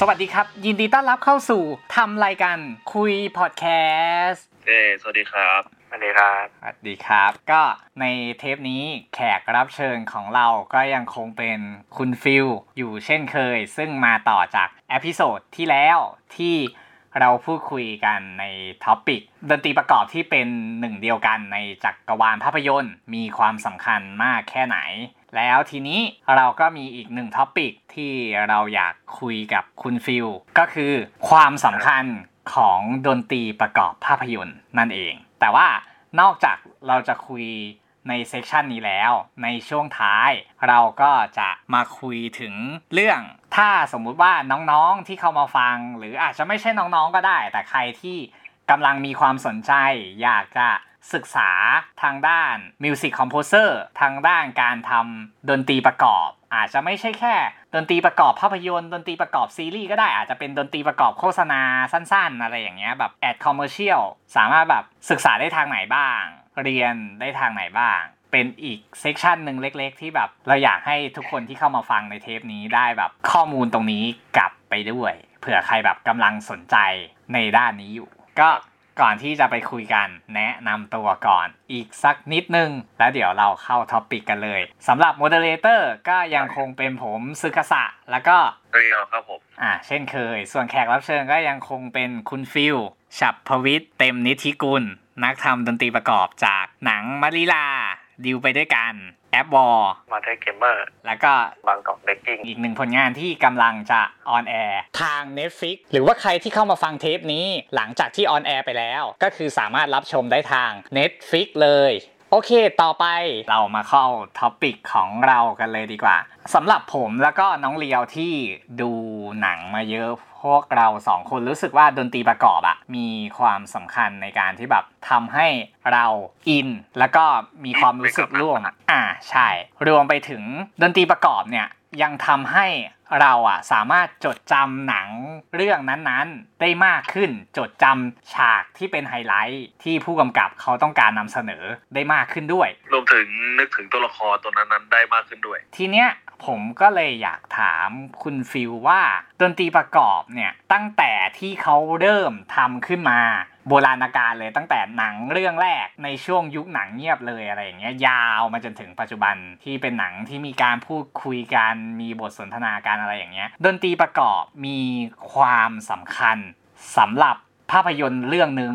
สวัสดีครับ ยินดีต้อนรับเข้าสู่ทำรายการคุยพอดแคสต์เอ้สวัสดีครับสวัสดีครับสวัสดีครับ ก็ในเทปนี้แขกรับเชิญของเราก็ยังคงเป็นคุณฟิลอยู่เช่นเคย ซึ่งมาต่อจาก episode ที่แล้วที่เราพูดคุยกันใน topic ดนตรีประกอบที่เป็นหนึ่งเดียวกันในจักรวาลภาพยนตร์ มีความสำคัญมากแค่ไหน แล้วทีนี้เราก็มีอีกหนึ่ง topic ที่เราอยากคุยกับคุณฟิลก็คือความสำคัญของดนตรีประกอบภาพยนตร์นั่นเอง แต่ว่านอกจากเราจะคุยใน session นี้แล้ว ในช่วงท้าย เราก็จะมาคุยถึงเรื่อง ถ้าสมมุติว่าน้องๆที่เข้ามาฟัง หรืออาจจะไม่ใช่น้องๆก็ได้ แต่ใครที่กำลังมีความสนใจ อยากจะ ศึกษาทางด้าน music composer ทางด้านการทำดนตรีประกอบ อาจจะไม่ใช่แค่ดนตรีประกอบภาพยนตร์ดนตรีประกอบซีรีส์ก็ได้อาจจะเป็นดนตรีประกอบโฆษณาสั้นๆ อะไรอย่างเงี้ยแบบ ad commercial สามารถแบบศึกษาได้ทางไหนบ้าง เรียนได้ทางไหนบ้าง เป็นอีก section หนึ่งเล็กๆ ที่แบบเราอยากให้ทุกคนที่เข้ามาฟังในเทปนี้ได้แบบข้อมูลตรงนี้กลับไปด้วยเผื่อใครแบบกำลังสนใจในด้านนี้อยู่ ก็ ก่อนที่จะไปคุยกันแนะนำตัวก่อนอีกสักนิดนึง แล้วเดี๋ยวเราเข้า topic กันเลยสำหรับ moderator ก็ยังคงเป็นผมซึกษะแล้วก็เรียวครับผมอ่าเช่นเคย ส่วนแขกรับเชิญก็ยังคงเป็นคุณฟิลฉับพวิทย์เต็มนิธิกุล นักทำดนตรีประกอบจากหนังมะลิลาดิวไปด้วยกันนะ App War Mother Gamer แล้วก็ Bangkok Breaking อีกหนึ่งผลงานที่กำลังจะon air ทาง Netflix หรือว่าใครที่เข้ามาฟังเทปนี้หลังจากที่ on air ไปแล้ว ก็คือสามารถรับชมได้ทาง Netflix เลยโอเค ต่อไปเรามาเข้า topic ของเรากันเลยดีกว่าสำหรับผมแล้วก็น้องเลียวที่ดูหนังมาเยอะพ วกเราสองคนรู้สึกว่าดนตรีประกอบอะมีความสำคัญในการที่แบบทำให้เราอิน แล้วก็มีความรู้สึกร่วมอ่าใช่ รวมไปถึงดนตรีประกอบเนี่ยยังทำให้เราอะสามารถจดจำหนังเรื่องนั้นๆ ได้มากขึ้น จดจำฉากที่เป็นไฮไลท์ที่ผู้กำกับเขาต้องการนำเสนอได้มากขึ้นด้วย รวมถึงนึกถึงตัวละครตัวนั้นๆได้มากขึ้นด้วย ทีเนี้ย ผมก็เลยอยากถามคุณฟิลว่าดนตรีประกอบเนี่ยตั้งแต่ที่เขาเริ่มทำขึ้นมาโบราณกาลเลยตั้งแต่หนังเรื่องแรกในช่วงยุคหนังเงียบเลยอะไรอย่างเงี้ยยาวมาจนถึงปัจจุบันที่เป็นหนังที่มีการพูดคุยกันมีบทสนทนาการอะไรอย่างเงี้ยดนตรีประกอบมีความสำคัญสำหรับภาพยนตร์เรื่องหนึ่ง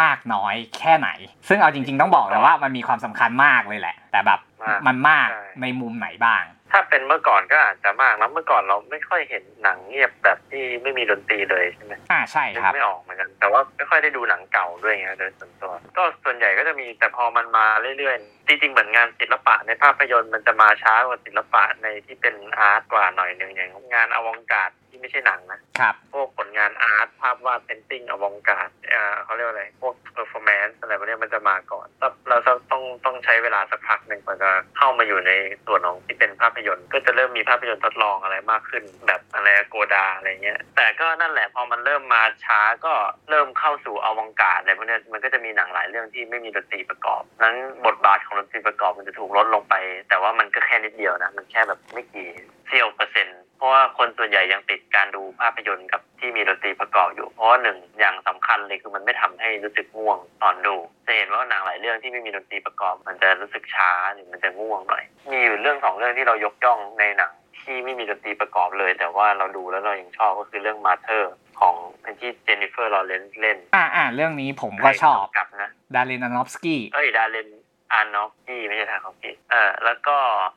มากน้อยแค่ไหน ซึ่งเอาจริงๆต้องบอกเลยว่ามันมีความสำคัญมากเลยแหละ แต่แบบ มากมันมากใช่ในมุมไหนบ้าง ถ้าเป็นเมื่อก่อนก็อาจจะมากนะเมื่อก่อนเราไม่ค่อยเห็นหนังเงียบแบบที่ไม่มีดนตรีเลยใช่ไหมอ่าใช่นึกครับไม่ออกเหมือนกัน แต่ว่าไม่ค่อยได้ดูหนังเก่าด้วยไงโดยส่วนตัว ก็ส่วนใหญ่ก็จะมีแต่พอมันมาเรื่อยๆจริงๆเหมือนงานศิลปะในภาพยนตร์มันจะมาช้ากว่าศิลปะในที่เป็น art กว่าหน่อยหนึ่งอย่างงาน avant-garde ที่ไม่ใช่หนังนะครับ พวกผลงาน art ภาพวาด painting avant-garde เอ่อเขาเรียกว่าอะไร พวก performance อะไรพวกเนี้ยมันจะมาก่อนแล้วเราจะต้องต้องใช้เวลาสักพักหนึ่งกว่าจะเข้ามาอยู่ในส่วนของที่เป็นภาพยนตร์ ก็จะเริ่มมีภาพยนตร์ทดลองอะไรมากขึ้น แบบอะไร Godard อะไรเงี้ย แต่ก็นั่นแหละพอมันเริ่มมาช้าก็เริ่มเข้าสู่อวองการ์ดอะไรพวกเนี้ยมันก็จะมีหนังหลายเรื่องที่ไม่มีดนตรีประกอบ นั้นบทบาทของดนตรีประกอบมันจะถูกลดลงไป แต่ว่ามันก็แค่นิดเดียวนะ มันแค่แบบไม่กี่เสี้ยวเปอร์เซ็นต์ เพราะว่าคนส่วนใหญ่ยังติดการดูภาพยนตร์กับที่มีดนตรีประกอบอยู่ เพราะว่าหนึ่งอย่างสำคัญเลยคือมันไม่ทำให้รู้สึกง่วงตอนดู จะเห็นว่าหนังหลายเรื่องที่ไม่มีดนตรีประกอบ มันจะรู้สึกช้าหรือมันจะง่วงหน่อย มีอยู่เรื่องสองเรื่องที่เรายกย่องในหนังที่ไม่มีดนตรีประกอบเลย แต่ว่าเราดูแล้วเรายังชอบก็คือเรื่องมาเธอร์ของที่เจนนิเฟอร์ลอเรนซ์เล่น อ่าอ่าเรื่องนี้ผมก็ชอบใกำกับนะดารินานอฟสกี้เอ้ยดาเลน อานอฟกี้ไม่ใช่ทางของกี้เออแล้วก็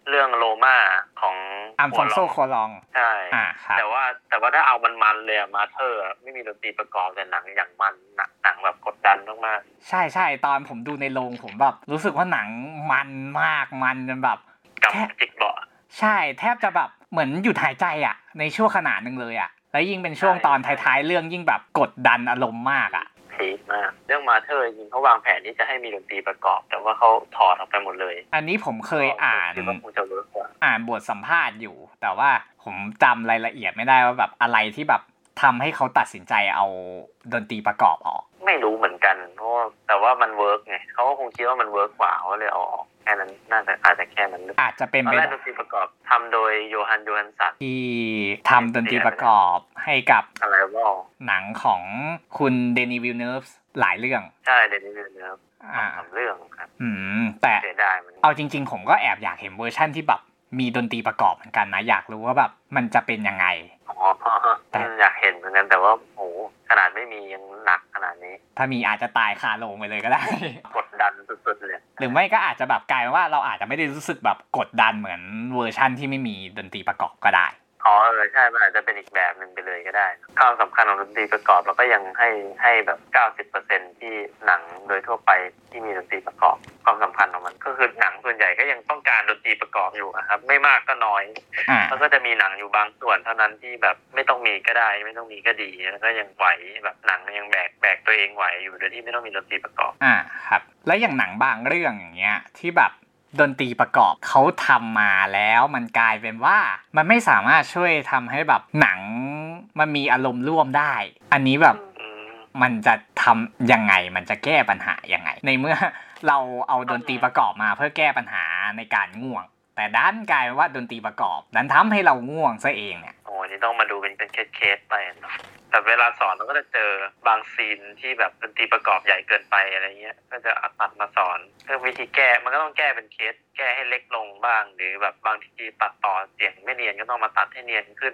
เรื่องโลมาของอัมฟอนโซหัวโคเราะลอง ใช่อ่าครับแต่ว่าแต่ว่าถ้าเอามันมันๆเลยอะมาเธอร์อะไม่มีดนตรีประกอบแต่หนังอย่างมันหนังหนังแบบกดดันมากใช่ใช่ตอนผมดูในโรงผมแบบรู้สึกว่าหนังมันมากมันจนแบบๆกับแค่จิกเบาะใช่แทบจะแบบเหมือนหยุดหายใจอะ ในช่วงขนาดหนึ่งเลยอะแล้วยิ่งเป็นช่วงใช่ตอนท้ายๆเรื่องยิ่งแบบกดดันอารมณ์มากอะ peak มาก เรื่อง Mother จริงๆเขาวางแผนที่จะให้มีดนตรีประกอบ แต่ว่าเขาถอดออกไปหมดเลย อันนี้ผมเคยอ่านคิดว่าคงจะ work กว่าอ่านบทสัมภาษณ์อยู่ แต่ว่าผมจำรายละเอียดไม่ได้ว่าแบบอะไรที่แบบ ทำให้เขาตัดสินใจเอาดนตรีประกอบออก ไม่รู้เหมือนกันเพราะว่าแต่ว่ามัน work ไงเขาก็คงคิดว่ามัน work กว่าเขาเลยเอาออกแค่นั้นน่าจะอาจจะแค่นั้นหรือเปล่าอาจจะเป็นตอนไปแรกได้ดนตรีประกอบทำโดย Jóhann Jóhannsson ที่ทำดนตรีประกอบให้กับอะไรวะหนังของคุณ Denis Villeneuve หลายเรื่อง ใช่ Denis เนะครับอ่าทำเรื่องครับ อืม แต่เสียดายมันเอาจริง ๆ ผมก็แอบอยากเห็นเวอร์ชั่นที่แบบ มีดนตรีประกอบเหมือนกันนะอยากรู้ว่าแบบมันจะเป็นยังไงอ๋ออยากเห็นเหมือนกันแต่ว่าโหขนาดไม่มียังหนักขนาดนี้ ถ้ามีอาจจะตายคาโรงไปเลยก็ได้ กดดันสุดๆเลย หรือไม่ก็อาจจะแบบกลายเป็นว่าเราอาจจะไม่ได้รู้สึกแบบกดดันเหมือนเวอร์ชั่นที่ไม่มีดนตรีประกอบก็ได้ อ๋อเออใช่มันอาจจะเป็นอีกแบบหนึ่งไปเลยก็ได้ ความสำคัญของดนตรีประกอบเราก็ยังให้ให้แบบ90%ที่หนังโดยทั่วไปที่มีดนตรีประกอบ ความสำคัญของมันก็คือหนังส่วนใหญ่ก็ยังต้องการดนตรีประกอบอยู่นะครับ ไม่มากก็น้อยอ่าแล้วก็จะมีหนังอยู่บางส่วนเท่านั้นที่แบบไม่ต้องมีก็ได้ ไม่ต้องมีก็ดีแล้วก็ยังไหวแบบหนังยังแบกแบกตัวเองไหวอยู่โดยที่ไม่ต้องมีดนตรีประกอบอ่าครับ แล้วอย่างหนังบางเรื่องอย่างเงี้ยที่แบบ ดนตรีประกอบเขาทำมาแล้วมันกลายเป็นว่า มันไม่สามารถช่วยทำให้แบบหนังมันมีอารมณ์ร่วมได้ อันนี้แบบมันจะทำยังไงมันจะแก้ปัญหายังไง ในเมื่อเราเอาดนตรีประกอบมาเพื่อแก้ปัญหาในการง่วง แต่ด้านกลายเป็นว่าดนตรีประกอบ ดันทำให้เราง่วงซะเองเนี่ยโอ้นี่ต้องมาดูเป็นเป็นเคสๆไปนะ แต่เวลาสอนเราก็จะเจอบางซีนที่แบบดนตรีประกอบใหญ่เกินไปอะไรเงี้ย ก็จะเอาตัดมาสอนเรื่อวิธีแก้มันก็ต้องแก้เป็นเคส แก้ให้เล็กลงบ้าง หรือแบบบางทีตัดต่อเสียงไม่เนียนก็ต้องมาตัดให้เนียนขึ้น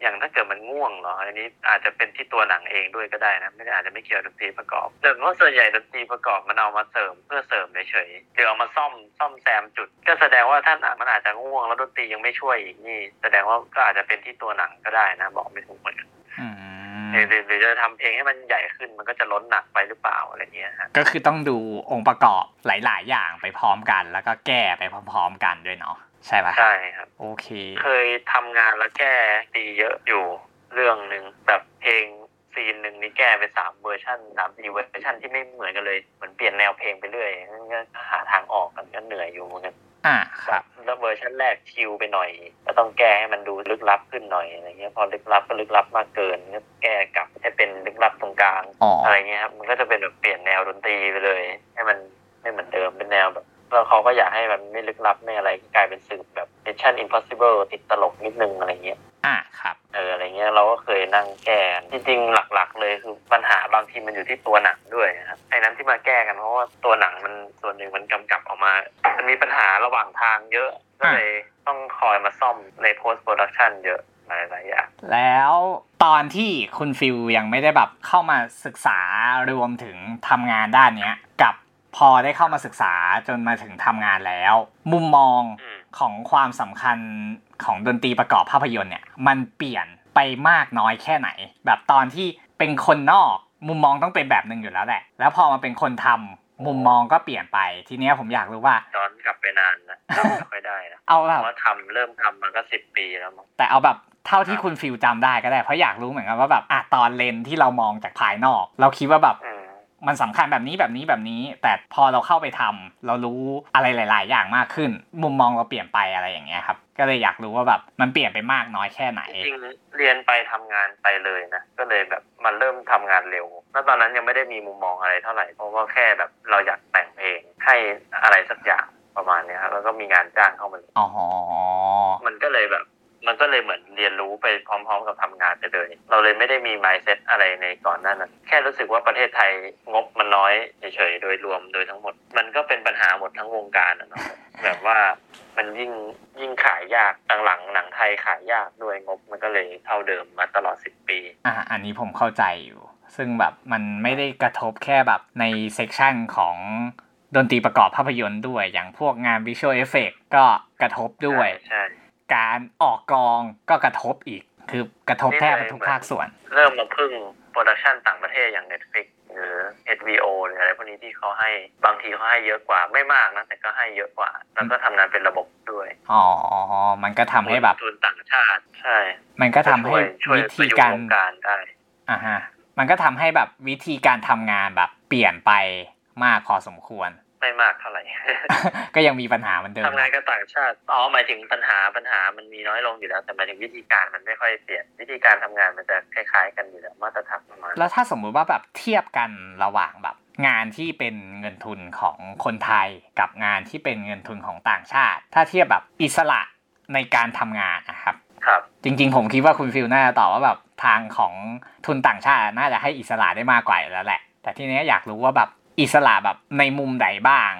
อย่างถ้าเกิดมันง่วงเหรออันนี้อาจจะเป็นที่ตัวหนังเองด้วยก็ได้นะไม่ได้อาจจะไม่เกี่ยวดนตรีประกอบแต่ว่าส่วนใหญ่ดนตรีประกอบมันเอามาเสริมเพื่อเสริมเฉยๆหรือเอามาซ่อมซ่อมแซมจุด ก็แสดงว่าท่านมันอาจจะง่วงแล้วดนตรียังไม่ช่วยอีกนี่ แสดงว่าก็อาจจะเป็นที่ตัวหนังก็ได้นะ บอกไม่ถูกเหมือนกันอืม หรือหรือหรือจะทำเพลงให้มันใหญ่ขึ้นมันก็จะล้นหนักไปหรือเปล่าอะไรเงี้ยฮะก็คือต้องดูองค์ประกอบหลาย ๆ อย่างไปพร้อมกัน แล้วก็แก้ไปพร้อม ๆ กันด้วยเนาะใช่ปะใช่ครับโอเค เคยทำงานแล้วแก้ดีเยอะอยู่เรื่องหนึ่งแบบเพลง scene หนึ่งนี่แก้ไปสามเวอร์ชันสามสี่เวอร์ชันที่ไม่เหมือนกันเลยเหมือนเปลี่ยนแนวเพลงไปเรื่อยนั่นก็หาทางออกกันก็เหนื่อยอยู่เหมือนกัน อ่าครับแล้วเวอร์ชันแรก chill ไปหน่อย ก็ต้องแก้ให้มันดูลึกลับขึ้นหน่อยอะไรเงี้ยพอลึกลับก็ลึกลับมากเกินก็แก้กลับให้เป็นลึกลับตรงกลางอ๋ออะไรเงี้ยครับมันก็จะเป็นแบบเปลี่ยนแนวดนตรีไปเลย ให้มันไม่เหมือนเดิมเป็นแนวแบบแล้วเขาก็อยากให้มันไม่ลึกลับไม่อะไรกลายเป็นสืบแบบ Mission Impossible ติดตลกนิดนึงอะไรเงี้ย อ่าครับเอออะไรเงี้ยเราก็เคยนั่งแก้จริงๆ หลักๆ เลยคือปัญหาบางทีมันอยู่ที่ตัวหนังด้วยนะครับไอ้นั้นที่มาแก้กันเพราะว่าตัวหนังมันส่วนหนึ่งมันกำกับออกมา มันมีปัญหาระหว่างทางเยอะก็เลยต้องคอยมาซ่อมใน post production เยอะหลายๆอย่างแล้วตอนที่คุณฟิลยังไม่ได้แบบเข้ามาศึกษารวมถึงทำงานด้านเนี้ยกับพอได้เข้ามาศึกษาจนมาถึงทำงานแล้ว มุมมองอืม ของความสำคัญของดนตรีประกอบภาพยนตร์เนี่ยมันเปลี่ยนไปมากน้อยแค่ไหน แบบตอนที่เป็นคนนอกมุมมองต้องเป็นแบบหนึ่งอยู่แล้วแหละ แล้วพอมาเป็นคนทำมุมมองก็เปลี่ยนไปทีเนี้ยผมอยากรู้ว่าย้อนกลับไปนานนะจำไม่ค่อยได้นะเอาเพแบบราะว่าทำเริ่มทำมันก็สิบปีแล้วมั้งแต่เอาแบบเท่าที่คุณฟิลจำได้ก็ได้เพราะอยากรู้เหมือนกันว่าแบบอะตอนเลนส์ที่เรามองจากภายนอก เราคิดว่าแบบอื มมันสำคัญแบบนี้แบบนี้แบบนี้ แต่พอเราเข้าไปทำเรารู้อะไรหลาย ๆ อย่างมากขึ้น มุมมองเราเปลี่ยนไปอะไรอย่างเงี้ยครับ ก็เลยอยากรู้ว่าแบบมันเปลี่ยนไปมากน้อยแค่ไหนจริงๆเรียนไปทำงานไปเลยนะก็เลยแบบมันเริ่มทำงานเร็วแล้วตอนนั้นยังไม่ได้มีมุมมองอะไรเท่าไหร่เพราะว่าแค่แบบเราอยากแต่งเพลงให้อะไรสักอย่างประมาณเนี้ยครับแล้วก็มีงานจ้างเข้ามาเลยอ๋อมันก็เลยแบบ มันก็เลยเหมือนเรียนรู้ไปพร้อม ๆ กับทำงานไปเลย เราเลยไม่ได้มี mindset อะไรในก่อนหน้านั้น แค่รู้สึกว่าประเทศไทยงบมันน้อยเฉยๆโดยรวมโดยทั้งหมด มันก็เป็นปัญหาหมดทั้งวงการอะเนาะแบบว่ามันยิ่งยิ่งขายยากหลังๆหนังไทยขายยากด้วยงบมันก็เลยเท่าเดิมมาตลอดสิบปี อะอันนี้ผมเข้าใจอยู่ ซึ่งแบบมันไม่ได้กระทบแค่แบบใน section ของดนตรีประกอบภาพยนตร์ด้วย อย่างพวกงาน visual effect ก็กระทบด้วยใช่ การออกกองก็กระทบอีก คือกระทบแทบทุกภาคส่วน เริ่มมาพึ่ง production ต่างประเทศอย่าง Netflix หรือ HBO หรืออะไรพวกนี้ที่เขาให้บางทีเขาให้เยอะกว่าไม่มากนะ แต่ก็ให้เยอะกว่า แล้วก็ทำงานเป็นระบบด้วย อ๋อ มันก็ทำให้แบบทุนต่างชาติใช่ มันก็ทำให้ช่วยช่วยวิประธียุกการต์วงการได้อ่าฮะ มันก็ทำให้แบบวิธีการทำงานแบบเปลี่ยนไปมากพอสมควร ไม่มากเท่าไหร่ ก็ยังมีปัญหาเหมือนเดิมทำงานกับต่างชาติอ๋อหมายถึงปัญหาปัญหามันมีน้อยลงอยู่แล้ว แต่หมายถึงวิธีการมันไม่ค่อยเปลี่ยนวิธีการทำงานมันจะคล้ายๆ กันอยู่แล้วมาตรฐานประมาณแล้วถ้าสมมุติว่าแบบเทียบกันระหว่างแบบ งานที่เป็นเงินทุนของคนไทยกับงานที่เป็นเงินทุนของต่างชาติ ถ้าเทียบแบบอิสระในการทำงานนะครับครับจริง ๆ ผมคิดว่าคุณฟิลน่าจะตอบว่าแบบทางของทุนต่างชาติน่าจะให้อิสระได้มากกว่าอยู่แล้วแหละ แต่ทีเนี้ยอยากรู้ว่าแบบ อิสระแบบในมุมใดบ้าง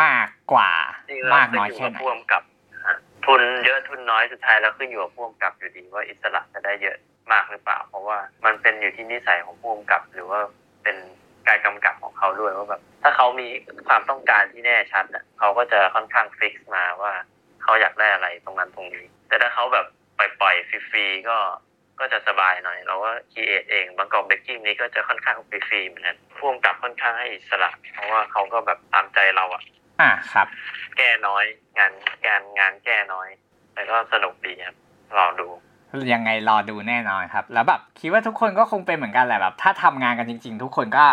มากกว่าจริงมากๆน้เราอยขึ้นอยู่แค่กับไหนพ่วงกับฮะทุนเยอะทุนน้อยสุดท้ายแล้วขึ้นอยู่กับพ่วงกับอยู่ดีว่าอิสระจะได้เยอะมากหรือเปล่า เพราะว่ามันเป็นอยู่ที่นิสัยของผู้กำกับหรือว่าเป็นการกำกับของเขาด้วยว่าแบบถ้าเขามีความต้องการที่แน่ชัดอะเขาก็จะค่อนข้าง fix มาว่าเขาอยากได้อะไรตรงนั้นตรงนี้ แต่ถ้าเขาแบบปล่อยๆฟรีๆก็ ก็จะสบายหน่อย เราว่าคีเอทเอง Bangkok Breaking นี้ก็จะค่อนข้างฟรีๆเหมือนกันผู้กำกับค่อนข้างให้อิสระ เพราะว่าเขาก็แบบตามใจเราอะอ่าครับ แก้น้อย งานงานงานแก้น้อย แต่ก็สนุกดีครับลองดูยังไงรอดูแน่นอนครับ แล้วแบบคิดว่าทุกคนก็คงเป็นเหมือนกันแหละแบบ ถ้าทำงานกันจริง ๆ ทุกคนก็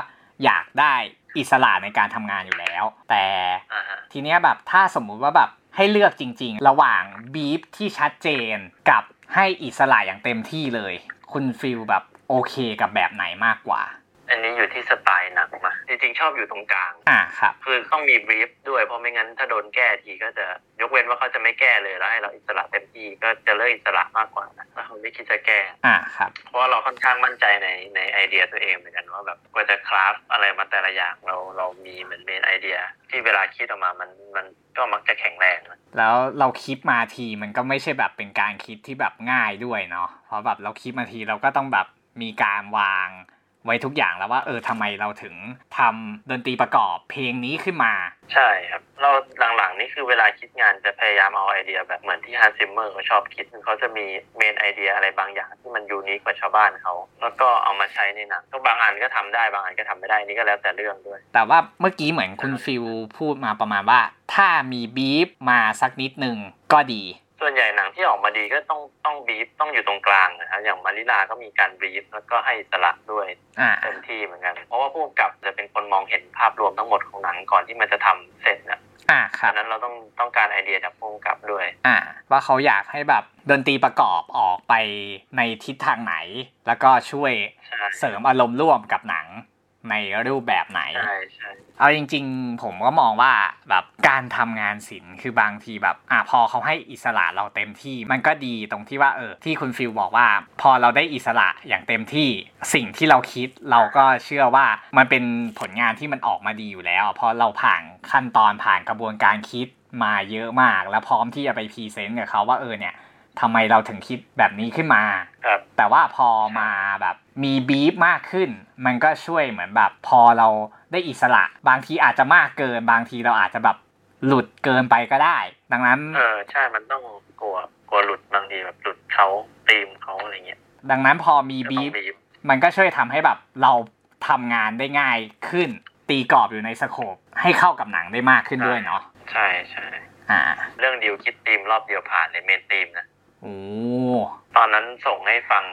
อยากได้อิสระในการทำงานอยู่แล้ว แต่อ่าฮะทีเนี้ยแบบถ้าสมมุติว่าแบบให้เลือกจริง ๆ ระหว่างบีฟที่ชัดเจนกับ ให้อิสระอย่างเต็มที่เลย คุณฟิลแบบโอเคกับแบบไหนมากกว่า อันนี้อยู่ที่สไตล์หนังมาจริงๆชอบอยู่ตรงกลาง อ่าครับ คือต้องมีบรีฟด้วยเพราะไม่งั้นถ้าโดนแก้ทีก็จะยกเว้นว่าเขาจะไม่แก้เลยแล้วให้เราอิสระเต็มที่ก็จะเลิกอิสระมากกว่านะถ้าเขาไม่คิดจะแก้ อ่าครับ เพราะว่าเราค่อนข้างมั่นใจในในไอเดียตัวเองเหมือนกันว่าแบบกว่าจะคราฟอะไรมาแต่ละอย่างเราเรามีเหมือนเมนไอเดีย ที่เวลาคิดออกมามันมันก็มักจะแข็งแรงนะแล้วเราคิดมาทีมันก็ไม่ใช่แบบเป็นการคิดที่แบบง่ายด้วยเนาะเพราะแบบเราคิดมาทีเราก็ต้องแบบมีการวาง ไว้ทุกอย่างแล้วว่าเออทำไมเราถึงทำดนตรีประกอบเพลงนี้ขึ้นมา ใช่ครับ เราหลังๆนี่คือเวลาคิดงานจะพยายามเอาไอเดียแบบเหมือนที่ฮันซิมเมอร์เขาชอบคิดคือเขาจะมี main idea อะไรบางอย่างที่มัน unique กว่าชาวบ้านเขาแล้วก็เอามาใช้ในหนังก็บางอันก็ทำได้บางอันก็ทำไม่ได้นี่ก็แล้วแต่เรื่องด้วย แต่ว่าเมื่อกี้เหมือนคุณฟิลพูดมาประมาณว่า ถ้ามีบีฟมาสักนิดหนึ่งก็ดี ส่วนใหญ่หนังที่ออกมาดีก็ต้องต้องบีฟต้องอยู่ตรงกลางนะครับอย่างมะลิลาก็มีการบีฟแล้วก็ให้อิสระด้วยอ่าเต็มที่เหมือนกัน เพราะว่าผู้กำกับจะเป็นคนมองเห็นภาพรวมทั้งหมดของหนังก่อนที่มันจะทำเสร็จนะอ่าครัดับงนั้นเราต้องต้องการไอเดียจากผู้กำกับด้วย อ่า ว่าเขาอยากให้แบบดนตรีประกอบออกไปในทิศทางไหน แล้วก็ช่วยใช่เสริมอารมณ์ร่วมกับหนัง ในรูปแบบไหน ใช่ใช่เอาจริง ๆ ผมก็มองว่าแบบการทำงานศิลป์คือบางทีแบบอะพอเขาให้อิสระเราเต็มที่ มันก็ดีตรงที่ว่าเออที่คุณฟิลบอกว่า พอเราได้อิสระอย่างเต็มที่สิ่งที่เราคิดเราก็เชื่อว่ามันเป็นผลงานที่มันออกมาดีอยู่แล้วเพราะเราผ่านขั้นตอนผ่านกระบวนการคิดมาเยอะมาก แล้วพร้อมที่จะไป present กับเขาว่าเออเนี่ย ทำไมเราถึงคิดแบบนี้ขึ้นมาครับแต่ว่าพอมาแบบมีบีฟมากขึ้น มันก็ช่วยเหมือนแบบพอเราได้อิสระ บางทีอาจจะมากเกิน บางทีเราอาจจะแบบหลุดเกินไปก็ได้ ดังนั้น เออใช่มันต้องกลัวกลัวหลุดบางทีแบบหลุดเขาตีมเขาอะไรเงี้ย ดังนั้นพอมีก็ต้บีองฟบีฟมันก็ช่วยทำให้แบบเราทำงานได้ง่ายขึ้น ตีกรอบอยู่ใน scope ให้เข้ากับหนังได้มากขึ้นด้วยเนาะใช่ใช่อ่า เรื่องดิวคิดตีมรอบเดียวผ่านใน main theme นะ โอ้ตอนนั้นส่งให้ฟัง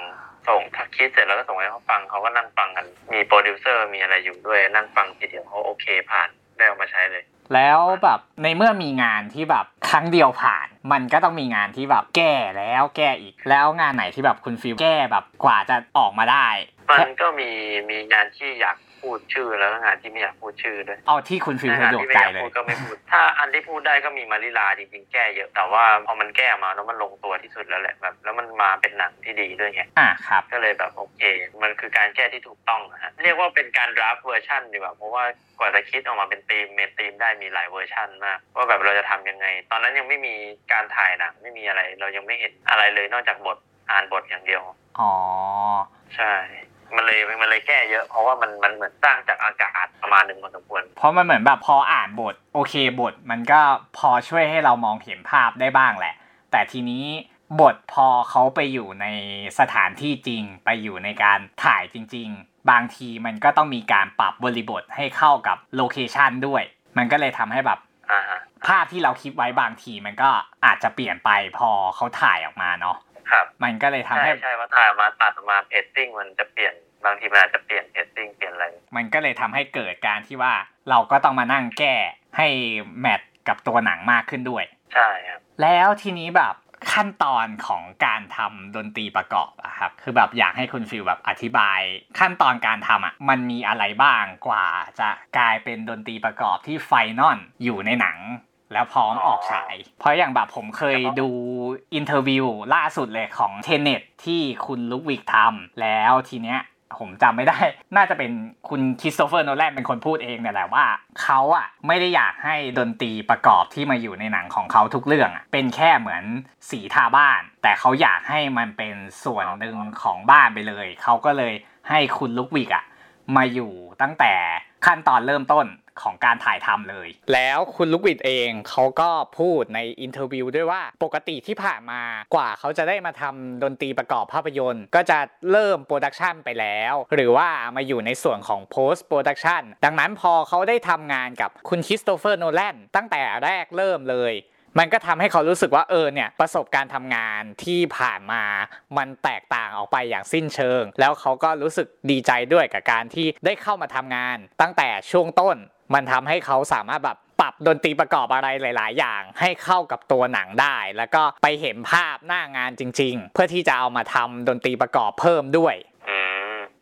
ส่งคิดเสร็จแล้วก็ส่งให้เขาฟังเขาก็นั่งฟังกัน มีโปรดิวเซอร์มีอะไรอยู่ด้วยนั่งฟังทีเดียวเขาโอเคผ่านได้เอามาใช้เลย แล้วแบบในเมื่อมีงานที่แบบครั้งเดียวผ่าน มันก็ต้องมีงานที่แบบแก้แล้วแก้อีก แล้วงานไหนที่แบบคุณฟิลแก้แบบกว่าจะออกมาได้ มันก็มีมีงานที่อยาก พูดชื่อแล้วก็งานที่ไม่อยากพูดชื่อด้วยเอาที่คุณฟิลสะงานดวกที่ไม่ใจอยากเลยพูดก็ไม่พูดถ้าอันที่พูดได้ก็มีมาริลาจริงๆแก้เยอะ แต่ว่าพอมันแก้มาแล้วมันลงตัวที่สุดแล้วแหละแบบแล้วมันมาเป็นหนังที่ดีด้วยไงอ่าครับ ก็เลยแบบโอเค มันคือการแก้ที่ถูกต้องนะฮะเรียกว่าเป็นการ draft version ดีกว่าเพราะว่ากว่าจะคิดออกมาเป็น theme main theme ได้มีหลายเวอร์ชันมากว่าแบบเราจะทำยังไง ตอนนั้นยังไม่มีการถ่ายหนังไม่มีอะไร เรายังไม่เห็นอะไรเลยนอกจากบทอ่านบทอย่างเดียวอ๋อใช่ มันเลยมันเลยแก้เยอะ เพราะว่ามันมันเหมือนสร้างจากอากาศประมาณหนึ่งพอสมควร เพราะมันเหมือนแบบพออ่านบท โอเคบท มันก็พอช่วยให้เรามองเห็นภาพได้บ้างแหละ แต่ทีนี้บทพอเขาไปอยู่ในสถานที่จริง ไปอยู่ในการถ่ายจริง ๆ บางทีมันก็ต้องมีการปรับบริบทให้เข้ากับ location ด้วย มันก็เลยทำให้แบบอ่าฮะภาพที่เราคิดไว้บางทีมันก็อาจจะเปลี่ยนไปพอเขาถ่ายออกมาเนาะ ครับมันก็เลยทำใช่ให้ใช่ว่าถ่ายออกมาตัดออกมา pacing มันจะเปลี่ยนบางทีมันอาจจะเปลี่ยน pacing เปลี่ยนอะไรมันก็เลยทำให้เกิดการที่ว่าเราก็ต้องมานั่งแก้ให้match กับตัวหนังมากขึ้นด้วย ใช่ครับแล้วทีนี้แบบขั้นตอนของการทำดนตรีประกอบอะครับ คือแบบอยากให้คุณฟิลแบบอธิบาย ขั้นตอนการทำอะมันมีอะไรบ้างกว่าจะกลายเป็นดนตรีประกอบที่ final อยู่ในหนัง แล้วพร้อมออกฉาย เพราะอย่างแบบผมเคยดู interview ล่าสุดเลยของ Tenet ที่คุณลุดวิกทำแล้วทีเนี้ยผมจำไม่ได้ น่าจะเป็นคุณคริสโตเฟอร์โนแลนเป็นคนพูดเองเนี่ยแหละว่าเขาอะไม่ได้อยากให้ดนตรีประกอบที่มาอยู่ในหนังของเขาทุกเรื่องอะเป็นแค่เหมือนสีทาบ้าน แต่เขาอยากให้มันเป็นส่วนหนึ่งของบ้านไปเลย เขาก็เลยให้คุณลุดวิกอะมาอยู่ตั้งแต่ขั้นตอนเริ่มต้น ของการถ่ายทำเลย แล้วคุณลุดวิกเองเขาก็พูดใน interview ด้วยว่าปกติที่ผ่านมากว่าเขาจะได้มาทำดนตรีประกอบภาพยนตร์ ก็จะเริ่ม production ไปแล้ว หรือว่ามาอยู่ในส่วนของ post production ดังนั้นพอเขาได้ทำงานกับคุณคริสโตเฟอร์โนแลนตั้งแต่แรกเริ่มเลย มันก็ทำให้เขารู้สึกว่าเออเนี่ยประสบการณ์ทำงานที่ผ่านมามันแตกต่างออกไปอย่างสิ้นเชิง แล้วเขาก็รู้สึกดีใจด้วยกับการที่ได้เข้ามาทำงาน ตั้งแต่ช่วงต้น มันทำให้เขาสามารถแบบปรับดนตรีประกอบอะไรหลาย ๆ อย่างให้เข้ากับตัวหนังได้ แล้วก็ไปเห็นภาพหน้างานจริง ๆ เพื่อที่จะเอามาทำดนตรีประกอบเพิ่มด้วย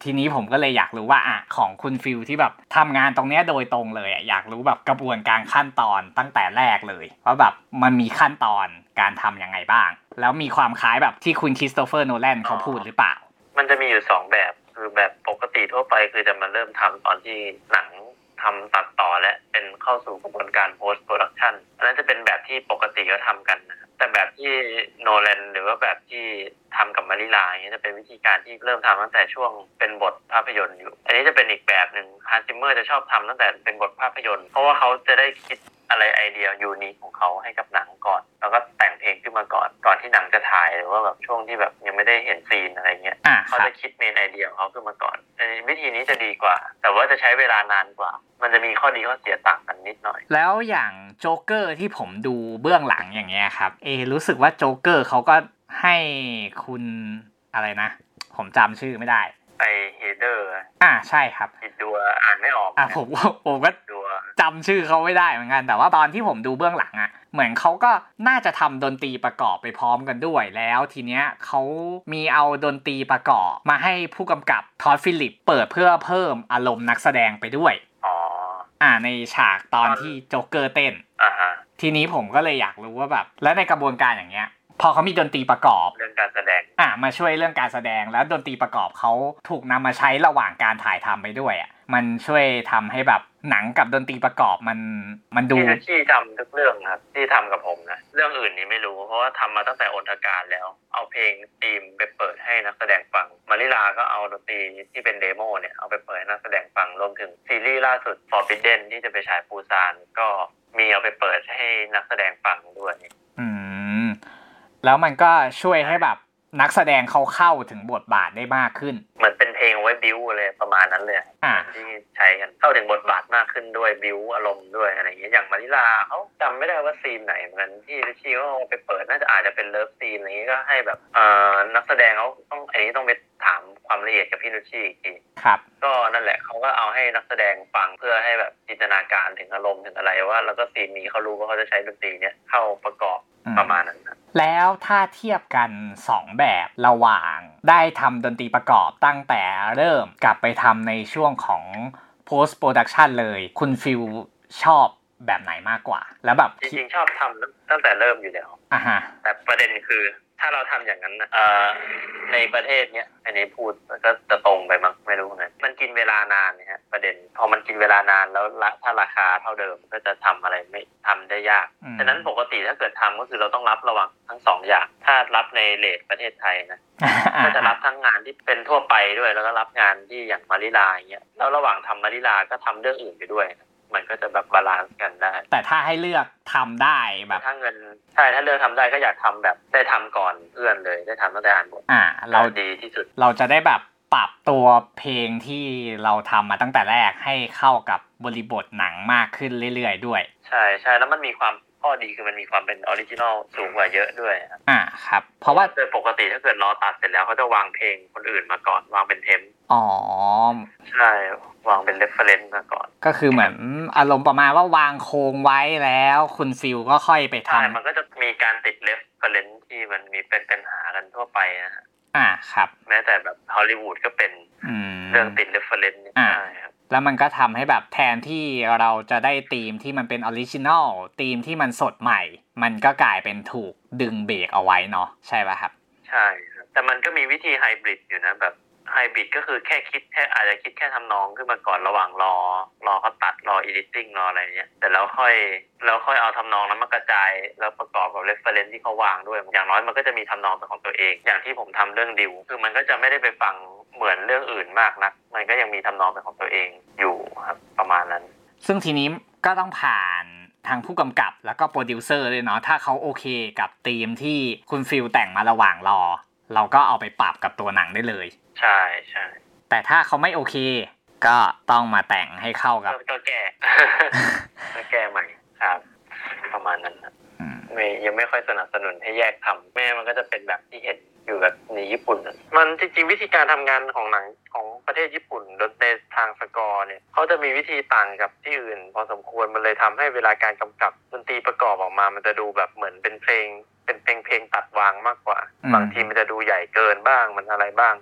ทีนี้ผมก็เลยอยากรู้ว่าอะของคุณฟิลที่แบบทำงานตรงเนี้ยโดยตรงเลยอะอยากรู้แบบกระบวนการขั้นตอนตั้งแต่แรกเลยว่าแบบมันมีขั้นตอนการทำยังไงบ้าง แล้วมีความคล้ายแบบที่คุณคริสโตเฟอร์โนแลนเขาพูดหรือเปล่า มันจะมีอยู่สองแบบคือแบบปกติทั่วไปคือจะมาเริ่มทำตอนที่หนังทำตัดต่อและเป็นเข้าสู่กระบวนการ post production อันนั้นจะเป็นแบบที่ปกติก็ทำกันนะครับ แต่แบบที่โนแลนหรือว่าแบบที่ทำกับมะลิลาอย่างเงี้ยจะเป็นวิธีการที่เริ่มทำตั้งแต่ช่วงเป็นบทภาพยนตร์อยู่ อันนี้จะเป็นอีกแบบหนึ่งฮันซิมเมอร์จะชอบทำตั้งแต่เป็นบทภาพยนตร์ เพราะว่าเขาจะได้คิด อะไร idea unique ของเขาให้กับหนังก่อน แล้วก็แต่งเพลงขึ้นมาก่อนก่อนที่หนังจะถ่ายหรือว่าแบบช่วงที่แบบยังไม่ได้เห็น scene อะไรเงี้ยอะครับเขาจะคิด main idea ของเขาขึ้นมาก่อนในวิธีนี้จะดีกว่า แต่ว่าจะใช้เวลานานกว่า มันจะมีข้อดีข้อเสียต่างกันนิดหน่อย แล้วอย่างโจ๊กเกอร์ที่ผมดูเบื้องหลังอย่างเงี้ยครับเอรู้สึกว่าโจ๊กเกอร์เขาก็ให้คุณอะไรนะ ผมจำชื่อไม่ได้ไอเฮเดอร์ อ่าใช่ครับผิดดัวอ่านไม่ออกอะผมผมก็ดัว จำชื่อเขาไม่ได้เหมือนกัน แต่ว่าตอนที่ผมดูเบื้องหลังอะ่ะเหมือนเขาก็น่าจะทำดนตรีประกอบไปพร้อมกันด้วยแล้ว ทีเนี้ยเขามีเอาดนตรีประกอบมาให้ผู้กำกับ Todd Phillips เปิดเพื่อเพิ่มอารมณ์นักแสดงไปด้วยอ๋ออ่าในฉากตอนที่โจ๊กเกอร์เต้นอ่าทีนี้ผมก็เลยอยากรู้ว่าแบบ แล้วในกระบวนการอย่างเงี้ย อเขามีดนตรีประกอบ เรื่องการแสดงอะมาช่วยเรื่องการแสดงแล้วดนตรีประกอบเขาถูกนำมาใช้ระหว่างการถ่ายทำไปด้วยอะมันช่วยทำให้แบบหนังกับดนตรีประกอบมันมันดูที่ทัชชี่ทำทุกเรื่องครับที่ทำกับผมนะเรื่องอื่นนี่ไม่รู้เพราะว่าทำมาตั้งแต่อนทการแล้ว เอาเพลงธีมไปเปิดให้นักแสดงฟังมาริลาก็เอาดนตรีที่เป็น demo เนี่ยเอาไปเปิดให้นักแสดงฟังรวมถึงซีรีส์ล่าสุด Forbidden ที่จะไปฉายปูซานก็มีเอาไปเปิดให้นักแสดงฟังด้วยอืม แล้วมันก็ช่วยให้แบบนักแสดงเขาเข้าถึงบทบาทได้มากขึ้น เหมือนเป็นเพลงไว้บิวเลยประมาณนั้นเลยอ่าที่ใช้กันเข้าถึงบทบาทมากขึ้นด้วยบิวอารมณ์ด้วยอะไรอย่างเงี้ยอย่างมาลิลาเขาจำไม่ได้ว่าซีนไหนเหมือนกันที่ลิชชี่เขาเอาไปเปิดน่าจะอาจจะเป็น love scene อะไรอย่างเงี้ยก็ให้แบบเอ่อนักแสดงเขาต้องอันนี้ต้องไปถามความละเอียดกับพี่ลิชชี่อีกทีครับ ก็นั่นแหละเขาก็เอาให้นักแสดงฟังเพื่อให้แบบจินตนาการถึงอารมณ์ถึงอะไรว่า แล้วก็ซีนนี้เขารู้ว่าเขาจะใช้ดนตรีเนี้ยเข้าประกอบอืมประมาณนั้นนะ แล้วถ้าเทียบกัน 2 แบบระหว่าง ได้ทำดนตรีประกอบตั้งแต่เริ่มกลับไปทำในช่วงของ post production เลย คุณฟิลชอบ แบบไหนมากกว่า แล้วแบบจริงๆชอบทำตั้งแต่เริ่มอยู่แล้วอะฮะแต่ประเด็นคือถ้าเราทำอย่างนั้นนะเอ่อในประเทศเนี้ยอันนี้พูดมันก็จะตรงไปมั้งไม่รู้ไงมันกินเวลานานเนี่ยฮะประเด็นพอมันกินเวลานานแล้วละถ้าราคาเท่าเดิมก็จะทำอะไรไม่ทำได้ยากอืมฉะนั้นปกติถ้าเกิดทำก็คือเราต้องรับระหว่างทั้งสองอย่างถ้ารับในเลทประเทศไทยนะก็จะรับทั้งงานที่เป็นทั่วไปด้วย แล้วก็รับงานที่อย่างมาริลาอย่างเงี้ยแล้วระหว่างทำมาริลาก็ทำเรื่องอื่นไปด้วยนะ มันก็จะแบบ balance กันได้ แต่ถ้าให้เลือกทำได้แบบถ้าเงินใช่ถ้าเลือกทำได้ก็อยากทำแบบได้ทำก่อนเพื่อนเลยได้ทำตั้งแต่อ่านบทอ่าเราเราดีที่สุด เราจะได้แบบปรับตัวเพลงที่เราทำมาตั้งแต่แรกให้เข้ากับบริบทหนังมากขึ้นเรื่อยๆด้วย ใช่ใช่แล้วมันมีความข้อดีคือมันมีความเป็น original สูงกว่าเยอะด้วยครับอ่าครับ เพราะว่าโดยปกติถ้าเกิดรอตัดเสร็จแล้วเขาจะวางเพลงคนอื่นมาก่อนวางเป็น temp อ๋อ ใช่วางเป็น reference มาก่อน ก็คือเหมือนอารมณ์ประมาณว่าวางโครงไว้แล้ว คุณฟิลก็ค่อยไปทใช่มันก็จะมีการติด reference ที่มันมีเป็นปัญหากันทั่วไปนะฮะำอ่าครับ แม้แต่แบบฮอลลีวูดก็เป็นอืมเรื่องติด reference เนี่ยอ่าใช่ครับแล้วมันก็ทำให้แบบแทนที่เราจะได้ธีมที่มันเป็น original ธีมที่มันสดใหม่ มันก็กลายเป็นถูกดึงเบรกเอาไว้เนาะใช่ป่ะครับ ใช่ครับแต่มันก็มีวิธีไฮบริดอยู่นะแบบ ไฮบริดก็คือแค่คิดแค่อาจจะคิดแค่ทำนองขึ้นมาก่อนระหว่างรอ รอเขาตัดรอ editing รออะไรเนี้ยแต่แล้วค่อยแล้วค่อยเอาทำนองนั้นมากระจาย แล้วประกอบกับ reference ที่เขาวางด้วย อย่างน้อยมันก็จะมีทำนองเป็นของตัวเอง อย่างที่ผมทำเรื่องดิวคือมันก็จะไม่ได้ไปฟังเหมือนเรื่องอื่นมากนัก มันก็ยังมีทำนองเป็นของตัวเองอยู่ครับประมาณนั้น ซึ่งทีนี้ก็ต้องผ่านทางผู้กำกับแล้วก็โปรดิวเซอร์ด้วยเนาะถ้าเขาโอเคกับธีมที่คุณฟิลแต่งมาระหว่างรอ เราก็เอาไปปรับกับตัวหนังได้เลย ใช่ใช่แต่ถ้าเขาไม่โอเค ก็ต้องมาแต่งให้เข้ากับก็ก็แก้ก็แก้ใหม่ครับ ประมาณนั้นครับอืมไม่ยังไม่ค่อยสนับสนุนให้แยกทำแม่มันก็จะเป็นแบบที่เห็นอยู่กับในญี่ปุ่นน่ะมันจริงๆวิธีการทำงานของหนังของประเทศญี่ปุ่นโดยในทางสกอร์เนี่ยเขาจะมีวิธีต่างกับที่อื่น พอสมควรมันเลยทำให้เวลาการกำกับดนตรีประกอบออกมา มันจะดูแบบเหมือนเป็นเพลง เป็นเพลงเพลงตัดวางมากกว่าอืมบางทีมันจะดูใหญ่เกินบ้างมันอะไรบ้าง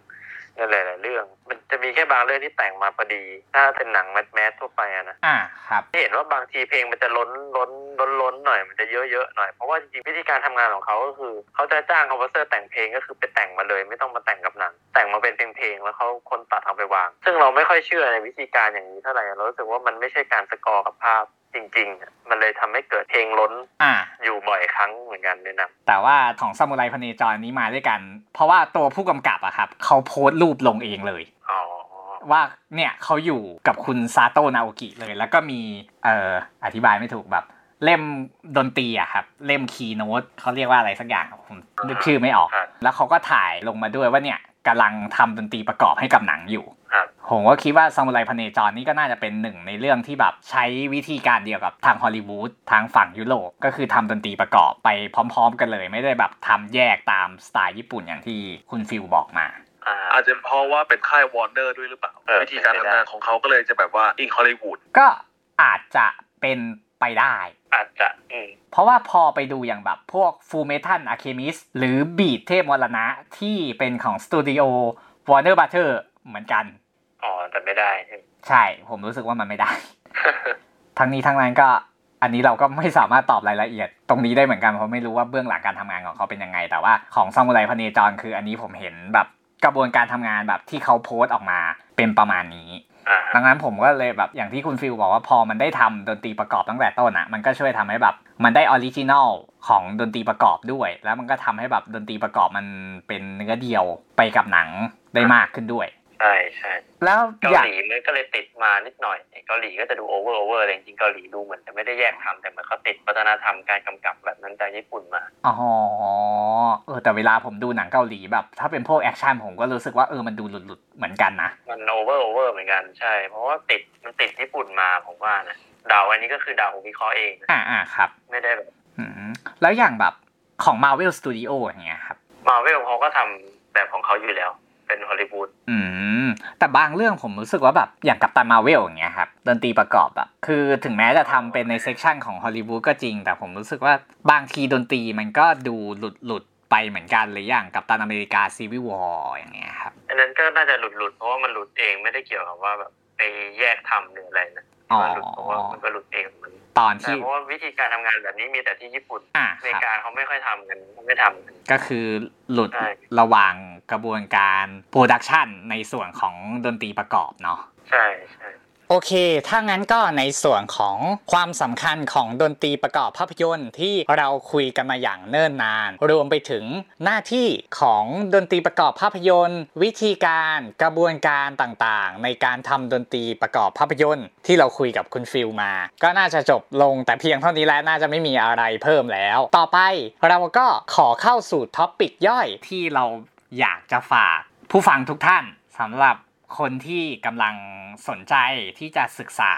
ในหลาย ๆ เรื่อง มันจะมีแค่บางเรื่องที่แต่งมาพอดี ถ้าเป็นหนัง mass mass ทั่วไปอะนะอ่าครับเห็นว่าบางทีเพลงมันจะล้นล้นล้นล้นหน่อยมันจะเยอะเยอะหน่อย เพราะว่าจริงๆวิธีการทำงานของเขาก็คือ เขาจะจ้าง composer แต่งเพลงก็คือไปแต่งมาเลย ไม่ต้องมาแต่งกับหนัง แต่งมาเป็นเพลง ๆ แล้วเขาคนตัดเอาไปวาง ซึ่งเราไม่ค่อยเชื่อในวิธีการอย่างนี้เท่าไหร่เรารู้สึกว่ามันไม่ใช่การสกอร์กับภาพ จริงๆอะมันเลยทำให้เกิดเพลงล้นอ่าอยู่บ่อยครั้งเหมือนกันในหนังแต่ว่าของซามูไรพเนจรนี้มาด้วยกัน เพราะว่าตัวผู้กำกับอะครับเขาโพสต์รูปลงเองเลยอ๋อว่าเนี่ยเขาอยู่กับคุณซาโตะนาโอกิเลย แล้วก็มีเอ่ออธิบายไม่ถูกแบบเล่มดนตรีอะครับ เล่มคีย์โน้ตเขาเรียกว่าอะไรสักอย่างผมนึกชื่อไม่ออกครับแล้วเขาก็ถ่ายลงมาด้วยว่าเนี่ยกำลังทำดนตรีประกอบให้กับหนังอยู่ครับ ผมก็คิดว่าซามูไรพเนจรนี่ก็น่าจะเป็นหนึ่งในเรื่องที่แบบใช้วิธีการเดียวกับทางฮอลลีวูดทางฝั่งยุโรปก็คือทำดนตรีประกอบไปพร้อม ๆ กันเลย ไม่ได้แบบทำแยกตามสไตล์ญี่ปุ่นอย่างที่คุณฟิลบอกมาอ่าอาจจะเพราะว่าเป็นค่ายวอร์เนอร์ด้วยหรือเปล่าเออวิธีการทำงานของเขาก็เลยจะแบบว่าอิงฮอลลีวูดก็อาจจะเป็นไปได้ อาจจะอืมเพราะว่าพอไปดูอย่างแบบพวก Full Metal Alchemist หรือบลีชเทพมรณะที่เป็นของสตูดิโอ Warner Brother เหมือนกัน อ๋อแต่ไม่ได้ ใช่ ผมรู้สึกว่ามันไม่ได้ ทั้งนี้ทั้งนั้นก็อันนี้เราก็ไม่สามารถตอบรายละเอียด ตรงนี้ได้เหมือนกันเพราะไม่รู้ว่าเบื้องหลังการทำงานของเขาเป็นยังไง แต่ว่าของซามูไรพเนจรคืออันนี้ผมเห็นแบบกระบวนการทำงานแบบที่เขาโพสต์ออกมาเป็นประมาณนี้อ่าดังนั้นผมก็เลยแบบอย่างที่คุณฟิลบอกว่าพอมันได้ทำดนตรีประกอบตั้งแต่ต้นอะมันก็ช่วยทำให้แบบมันได้ original ของดนตรีประกอบด้วย แล้วมันก็ทำให้แบบดนตรีประกอบมันเป็นเนื้อเดียวไปกับหนังได้มากขึ้นด้วย ใช่ใช่แล้วเกาอยากหลีมันก็เลยติดมานิดหน่อยเกาหลีก็จะดูโอเวอร์โอเวอร์อะไรจริงๆเกาหลีดูเหมือนจะไม่ได้แยกทำแต่เหมันเขาติดวัฒนธรรมการกำกับแบบนั้นจากญี่ปุ่นมาอ๋อเออแต่เวลาผมดูหนังเกาหลีแบบ ถ้าเป็นพวกแอคชั่นผมก็รู้สึกว่าเออมันดูหลุดๆเหมือนกันนะมันโอเวอร์โอเวอร์เหมือนกันใช่ เพราะว่าติดมันติดญี่ปุ่นมาผมว่านะเดาอันนี้ก็คือเดาวิเคราะห์เองนะอ่าอ่าครับ ไม่ได้แบบอืมแล้วอย่างแบบของ Marvel Studio อย่างเงี้ยครับมาเวลเขาก็ทำแบบของเขาอยู่แล้ว เป็นฮอลลีวูดอืมแต่บางเรื่องผมรู้สึกว่าแบบอย่างกัปตันมาเวลอย่างเงี้ยครับดนตรีประกอบแบบคือถึงแม้จะทำเป็นใน section ของฮอลลีวูดก็จริง แต่ผมรู้สึกว่าบางทีดนตรีมันก็ดูหลุดหลุดๆไปเหมือนกันเลยอย่างกัปตันอเมริกา Civil War อย่างเงี้ยครับอันนั้นก็น่าจะหลุดหลุดๆเพราะว่ามันหลุดเองไม่ได้เกี่ยวกับว่าแบบไปแยกทำหรืออะไรนะอ๋อมันหลุดเพราะว่ามันก็หลุดเองมันตอนแต่ที่เพราะว่าวิธีการทำงานแบบนี้มีแต่ที่ญี่ปุ่นอ่าอเมคริรับกาเขาไม่ค่อยทำกันเขาไม่ทำกันก็คือหลุดใช่ระหว่าง กระบวนการโปรดักชันในส่วนของดนตรีประกอบเนาะใช่ใช่โอเค ถ้างั้นก็ในส่วนของความสำคัญของดนตรีประกอบภาพยนตร์ที่เราคุยกันมาอย่างเนิ่นนาน รวมไปถึงหน้าที่ของดนตรีประกอบภาพยนตร์ วิธีการกระบวนการต่างๆ ในการทำดนตรีประกอบภาพยนตร์ ที่เราคุยกับคุณฟิลมา ก็น่าจะจบลงแต่เพียงเท่านี้แล้วน่าจะไม่มีอะไรเพิ่มแล้ว ต่อไปเราก็ขอเข้าสู่ท็อปปิกย่อยที่เรา อยากจะฝากผู้ฟังทุกท่านสำหรับคนที่กำลังสนใจที่จะศึกษา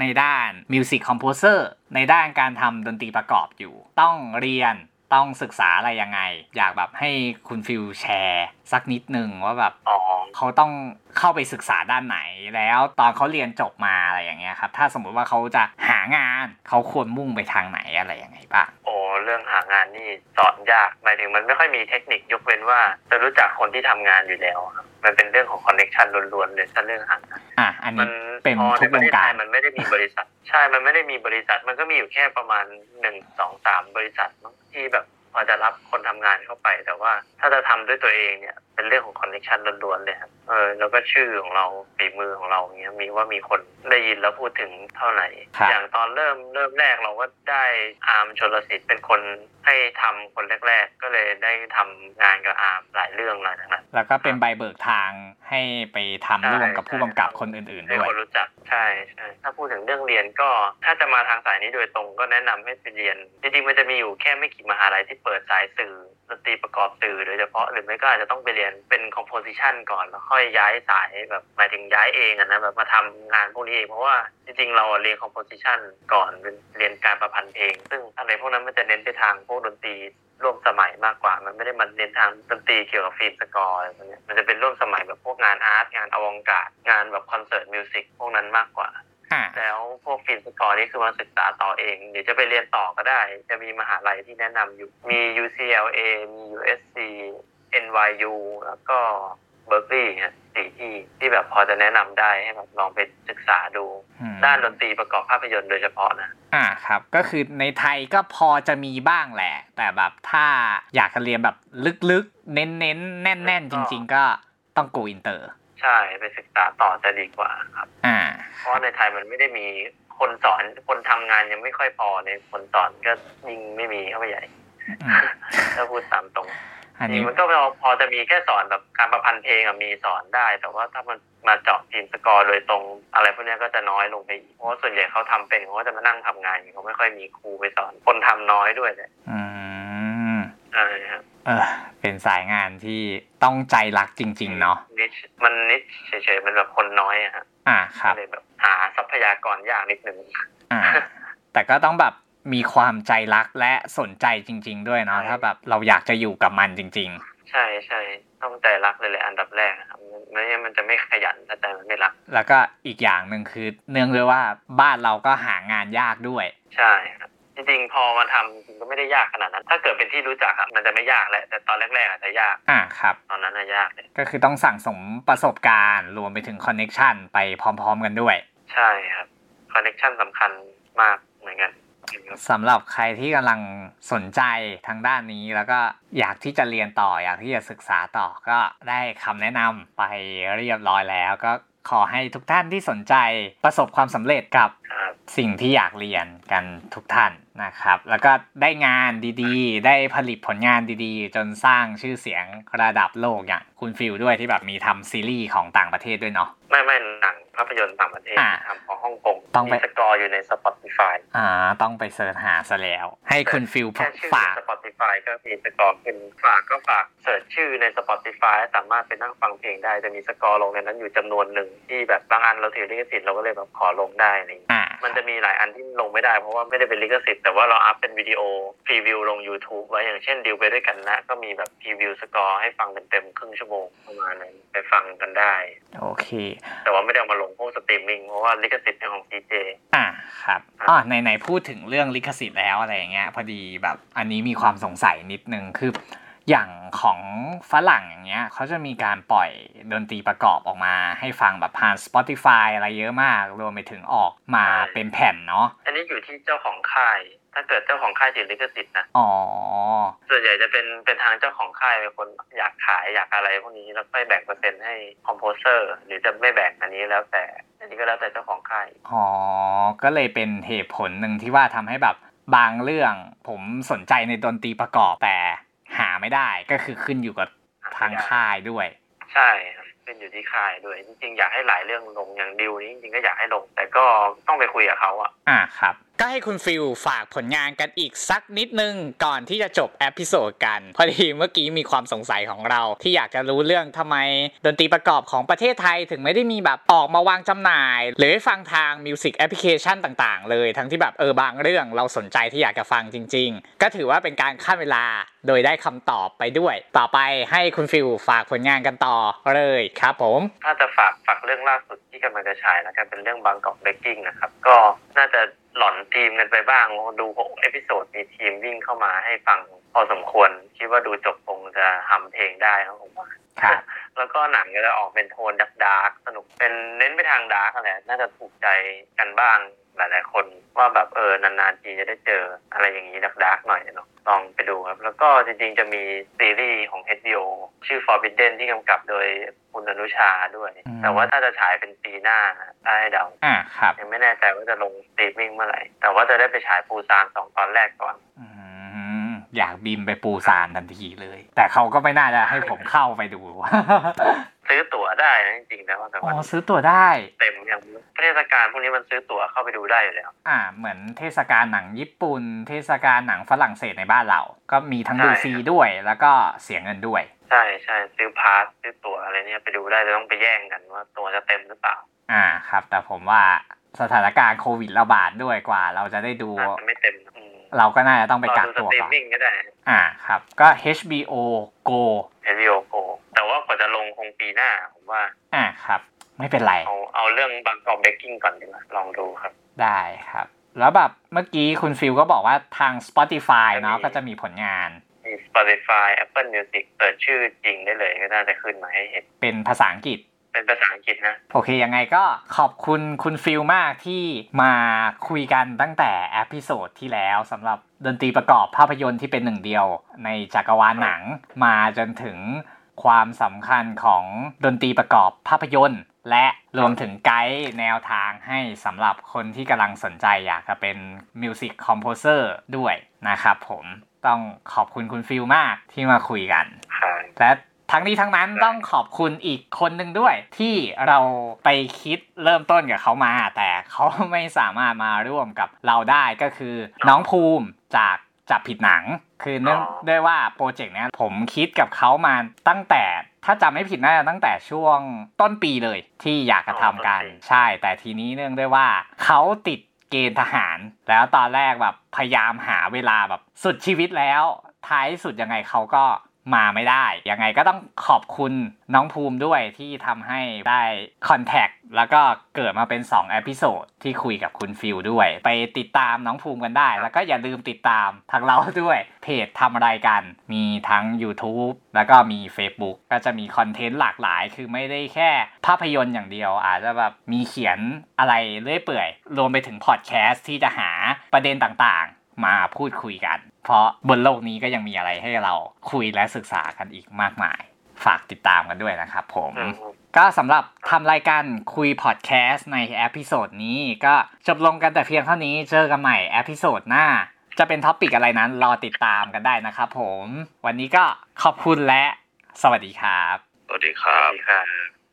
ในด้าน Music Composer ในด้านการทำดนตรีประกอบอยู่ ต้องเรียนต้องศึกษาอะไรยังไง อยากแบบให้คุณฟิลแชร์ สักนิดนึงว่าแบบอ๋อเขาต้องเข้าไปศึกษาด้านไหน แล้วตอนเขาเรียนจบมาอะไรอย่างเงี้ยครับ ถ้าสมมุติว่าเขาจะหางานเขาควรมุ่งไปทางไหนอะไรยังไงบ้างโอ้เรื่องหางานนี่สอนยากหมายถึงมันไม่ค่อยมีเทคนิคยกเว้นว่า จะรู้จักคนที่ทำงานอยู่แล้วครับมันเป็นเรื่องของ connection ล้วนๆเลยถ้าเรื่องหางานอะอันมันี้นเป็นพอทุในกปวระงเทศไทการยมันไม่ได้มีบริษัท ใช่ มันไม่ได้มีบริษัท มันก็มีอยู่แค่ประมาณหนึ่งสองสามบริษัทมั้งที่แบบ พอจะรับคนทำงานเข้าไป แต่ว่าถ้าจะทำด้วยตัวเองเนี่ย เป็นเรื่องของ connection ล้วนๆเลยครับเออแล้วก็ชื่อของเราฝีมือของเราเนี้ยมีว่ามีคนได้ยินแล้วพูดถึงเท่าไหร่ครับอย่างตอนเริ่มเริ่มแรกเราก็ได้อาร์มชนลสิทธิ์เป็นคนให้ทำคนแรก ๆ ก็เลยได้ทำงานกับอาร์มหลายเรื่องหลังจากนั้นแล้วก็เป็นใบเบิกทางให้ไปทำร่วมกับผู้กำกับคนอื่นๆให้ด้วยคนรู้จักใช่ใช่ถ้าพูดถึงเรื่องเรียนก็ถ้าจะมาทางสายนี้โดยตรงก็แนะนำให้ไปเรียนจริงๆมันจะมีอยู่แค่ไม่กี่มหาลัยที่เปิดสายสื่อดนตรีประกอบสื่อโดยเฉพาะหรือไม่ก็อาจจะต้องไปเรียนเป็น composition ก่อนแล้วค่อยย้ายสายแบบหมายถึงย้ายเองอะนะแบบมาทำงานพวกนี้เองเพราะว่าจริงๆเราเรียน composition ก่อนเรียนการประพันธ์เพลง ซึ่งอะไรพวกนั้นมันจะเน้นไปทางพวกดนตรีร่วมสมัยมากกว่า มันไม่ได้มันเน้นทางดนตรีเกี่ยวกับ film score อะไรพวกเนี้ยมันจะเป็นร่วมสมัยแบบพวกงาน art งาน avant-garde งานแบบ concert music พวกนั้นมากกว่า แล้วพวกฟิล์มสกอร์นี่คือมาศึกษาต่อเองหรือจะไปเรียนต่อก็ได้ จะมีมหาลัยที่แนะนำอยู่ มี UCLA มี USC NYU แล้วก็ Berkeley ฮะสี่ที่ที่แบบพอจะแนะนำได้ให้แบบลองไปศึกษาดูอืมด้านดนตรีประกอบภาพยนตร์โดยเฉพาะนะอ่าครับก็คือในไทยก็พอจะมีบ้างแหละ แต่แบบถ้าอยากจะเรียนแบบลึกๆ เน้นๆ แน่น ๆ จริง ๆ ก็ต้อง go inter ใช่ไปศึกษาต่อจะดีกว่าครับ อ่า เพราะในไทยมันไม่ได้มีคนสอนคนทำงานยังไม่ค่อยพอในคนสอนก็ยิ่งไม่มีเข้าไปใหญ่อืมถ้าพูดตามตรงอันจรินี้งมันก็พอพอจะมีแค่สอนแบบการประพันธ์เพลงอะมีสอนได้ แต่ว่าถ้ามันมาเจาะ film score โดยตรง อะไรพวกเนี้ยก็จะน้อยลงไปอีกเพราะว่าส่วนใหญ่เขาทำเป็นเขาก็จะมานั่งทำงานอยู่เขาไม่ค่อยมีครูไปสอนคนทำน้อยด้วยเลยอืมใช่ครับ เออเป็นสายงานที่ต้องใจรักจริง ๆ เนาะนิชมันนิชเฉยๆมันแบบคนน้อยอะฮะอ่าครับเลยแบบหาทรัพยากรยากนิดนึงอ่าแต่ก็ต้องแบบมีความใจรักและสนใจจริง ๆ ด้วยเนาะใช่ถ้าแบบเราอยากจะอยู่กับมันจริงใช่ใช่ต้องใจรักเลยแหละอันดับแรกอะครับไม่งั้นมันจะไม่ขยันถ้าใจมันไม่รักๆแล้วก็อีกอย่างหนึ่งคือ เนื่องด้วยว่าบ้านเราก็หางานยากด้วย ใช่ครับ จริงๆ พอมาทำจริงๆก็ไม่ได้ยากขนาดนั้น ถ้าเกิดเป็นที่รู้จักอะมันจะไม่ยากแหละแต่ตอนแรกๆอาจจะยากอ่าครับ ตอนนั้นน่ะยากเลยก็คือต้องสั่งสมประสบการณ์ รวมไปถึง connection ไปพร้อม ๆ กันด้วย ใช่ครับ connection สำคัญมากเหมือนกันสำหรับใครที่กำลังสนใจทางด้านนี้แล้วก็อยากที่จะเรียนต่ออยากที่จะศึกษาต่อก็ได้คำแนะนำไปเรียบร้อยแล้วก็ ขอให้ทุกท่านที่สนใจประสบความสำเร็จกับสิ่งที่อยากเรียนกันทุกท่านนะครับ แล้วก็ได้งานดีๆ ได้ผลิตผลงานดีๆ จนสร้างชื่อเสียงระดับโลกอย่างคุณฟิลด้วยที่แบบมีทำซีรีส์ของต่างประเทศด้วยเนาะไม่ไม่หนังภาพยนตร์ต่างประเทศอ่าทำของฮ่องกงต้องไปมีสกอร์อยู่ใน Spotify อ่า ต้องไป search หาซะแล้ว ให้คุณฟิลแค่ชื่อฝากใน Spotify ก็มีสกอร์ขึ้นฝากก็ฝาก search ชื่อใน Spotify สามารถไปนั่งฟังเพลงได้จะมีสกอร์ลงในนั้นอยู่จำนวนหนึ่งที่แบบบางอันเราถือลิขสิทธิ์เราก็เลยแบบขอลงได้อะไรอย่างเงี้ยอ่ามันจะมีหลายอันที่ลงไม่ได้เพราะว่าไม่ได้เป็นลิขสิทธิ์แต่ว่าเราอัพเป็นวิดีโอpreview ลง YouTube ไว้อย่างเช่นดิวไปด้วยกันนะ ก็มีแบบ preview score ให้ฟังเต็มๆครึ่งชั่วโมงประมาณนั้นไปฟังกันได้ โอเค แต่ว่าไม่ได้เอามาลงพวกสตรีมมิ่งเพราะว่าลิขสิทธิ์เป็นของ CJ อ่าครับอ๋อไหนๆพูดถึงเรื่องลิขสิทธิ์แล้วอะไรอย่างเงี้ยพอดีแบบอันนี้มีความสงสัยนิดนึงคืออย่างของฝรั่งอย่างเงี้ยเขาจะมีการปล่อยดนตรีประกอบออกมา ให้ฟังแบบผ่าน Spotify อะไรเยอะมาก รวมไปถึงออกมาใช่เป็นแผ่นเนาะอันนี้อยู่ที่เจ้าของค่าย ถ้าเกิดเจ้าของค่ายถือลิขสิทธิ์นะอ๋อ ส่วนใหญ่จะเป็นเป็นทางเจ้าของค่ายเป็นคนอยากขายอยากอะไรพวกนี้แล้วค่อยแบ่งเปอร์เซ็นต์ให้คอมโพเซอร์ หรือจะไม่แบ่งอันนี้แล้วแต่อันนี้ก็แล้วแต่เจ้าของค่ายอ๋อก็เลยเป็นเหตุผลหนึ่งที่ว่าทำให้แบบบางเรื่องผมสนใจในดนตรีประกอบแต่หาไม่ได้ก็คือขึ้นอยู่กับทางค่ายด้วย ใช่ครับเป็นอยู่ที่ค่ายด้วยจริงๆอยากให้หลายเรื่องลงอย่างดิวนี้จริงๆก็อยากให้ลง แต่ก็ต้องไปคุยกับเขาอะอ่าครับ ก็ให้คุณฟิลฝากผลงานกันอีกสักนิดนึง ก่อนที่จะจบ episode กัน พอดีเมื่อกี้มีความสงสัยของเรา ที่อยากจะรู้เรื่องทำไม ดนตรีประกอบของประเทศไทยถึงไม่ได้มีแบบออกมาวางจำหน่าย หรือฟังทาง music application ต่างๆ เลย ทั้งที่แบบเออบางเรื่องเราสนใจที่อยากจะฟังจริง ๆ ก็ถือว่าเป็นการคั่นเวลาโดยได้คำตอบไปด้วย ต่อไปให้คุณฟิลฝากผลงานกันต่อเลยครับผม ถ้าจะฝากฝากเรื่องล่าสุดที่กำลังจะฉายนะครับเป็นเรื่อง Bangkok Breaking นะครับ ก็น่าจะ หลอนทีมกันไปบ้าง ดูหก episode มีทีมวิ่งเข้ามาให้ฟังพอสมควร คิดว่าดูจบคงจะจำเพลงได้ครับผมว่า แล้วก็หนังก็จะออกเป็นโทน dark dark สนุกเป็นเน้นไปทาง dark แหละน่าจะถูกใจกันบ้างหลายๆคนว่าแบบเออนานๆทีจะได้เจออะไรอย่างนี้ dark dark หน่อยเนาะลองไปดูครับ แล้วก็จริงๆจะมีซีรีส์ของ HBO ชื่อ Forbidden ที่กำกับโดยคุณอนุชาด้วยอืมแต่ว่าถ้าจะฉายเป็นปีหน้าได้เดาอ่าครับยังไม่แน่ใจว่าจะลงสตรีมมิ่งเมื่อไหร่ แต่ว่าจะได้ไปฉายปูซานสองตอนแรกก่อนอืม อยากบินไปปูซานทันทีเลย แต่เขาก็ไม่น่าจะให้ผมเข้าไปดู ซื้อตั๋วได้นะจริงๆนะว่าแต่อ๋ว่าอซื้อตั๋วได้ เต็มอย่างเทศกาลพวกนี้มันซื้อตั๋วเข้าไปดูได้อยู่แล้ว อ่า เหมือนเทศกาลหนังญี่ปุ่น เทศกาลหนังฝรั่งเศสในบ้านเรา ก็มีทั้งดูใช่ฟรีด้วย แล้วก็เสียเงินด้วย ใช่ใช่ซื้อพาสซื้อตั๋วอะไรเนี่ยไปดูได้จะต้องไปแย่งกันว่าตั๋วจะเต็มหรือเปล่าอ่าครับ แต่ผมว่าสถานการณ์โควิดระบาดด้วยกว่า เราจะได้ดู อาจจะไม่เต็มอืม เราก็น่าจะต้องไปรอกักดูสตัวตรีมก่อนมิ่งก็ได้อ่าครับ ก็ HBO Go เอ o โอโกแต่ว่ากว่าจะลงคงปีหน้าผมว่า อ่าครับ ไม่เป็นไร เอาเอาเรื่องบางกอกเบกกิ้งก่อนดีกว่าลองดูครับ ได้ครับ แล้วแบบเมื่อกี้คุณฟิลก็บอกว่าทาง Spotify เนาะจะมีก็จะมีผลงานมี Spotify Apple Music เปิดชื่อจริงได้เลยก็น่าจะขึ้นมาให้เห็น เป็นภาษาอังกฤษ เป็นภาษาอังกฤษนะ โอเค ยังไงก็ขอบคุณคุณฟิลมากที่มาคุยกันตั้งแต่ episode ที่แล้วสำหรับดนตรีประกอบภาพยนตร์ที่เป็นหนึ่งเดียว ในจักรวาลหนังมาจนถึงความสำคัญของดนตรีประกอบภาพยนตร์ และรวมถึงไกด์แนวทางให้สำหรับคนที่กำลังสนใจอยากจะเป็น music composer ด้วยนะครับผมต้องขอบคุณคุณฟิลมากที่มาคุยกันค่ะและ ทั้งนี้ทั้งนั้นต้องขอบคุณอีกคนหนึ่งด้วย ที่เราไปคิดเริ่มต้นกับเขามา แต่เขาไม่สามารถมาร่วมกับเราได้ก็คือน้องภูมิจากจับผิดหนัง คือเนื่องด้วยว่าโปรเจกต์เนี้ยผมคิดกับเขามาตั้งแต่ถ้าจำไม่ผิดน่าจะตั้งแต่ช่วงต้นปีเลยที่อยากจะทำกันใช่ แต่ทีนี้เนื่องด้วยว่าเขาติดเกณฑ์ทหาร แล้วตอนแรกแบบพยายามหาเวลาแบบสุดชีวิตแล้ว ท้ายสุดยังไงเขาก็ มาไม่ได้ ยังไงก็ต้องขอบคุณน้องภูมิด้วยที่ทำให้ได้ contact แล้วก็เกิดมาเป็น2 episode ที่คุยกับคุณฟิลด้วย ไปติดตามน้องภูมิกันได้ แล้วก็อย่าลืมติดตามทางเราด้วย เพจทำอะไรกัน มีทั้ง YouTube แล้วก็มี Facebook ก็จะมีคอนเทนต์หลากหลาย คือไม่ได้แค่ภาพยนตร์อย่างเดียว อาจจะแบบมีเขียนอะไรเรื่อยเปื่อย รวมไปถึงพอดแคสต์ที่จะหาประเด็นต่างๆ มาพูดคุยกัน เพราะบนโลกนี้ก็ยังมีอะไรให้เราคุยและศึกษากันอีกมากมาย ฝากติดตามกันด้วยนะครับผม ก็สำหรับทำไรกันคุยพอดแคสต์ใน episode นี้ก็จบลงกันแต่เพียงเท่านี้เจอกันใหม่ episode หน้าจะเป็น topic อะไรนั้น รอติดตามกันได้นะครับผม วันนี้ก็ขอบคุณและ สวัสดีครับ สวัสดีครับ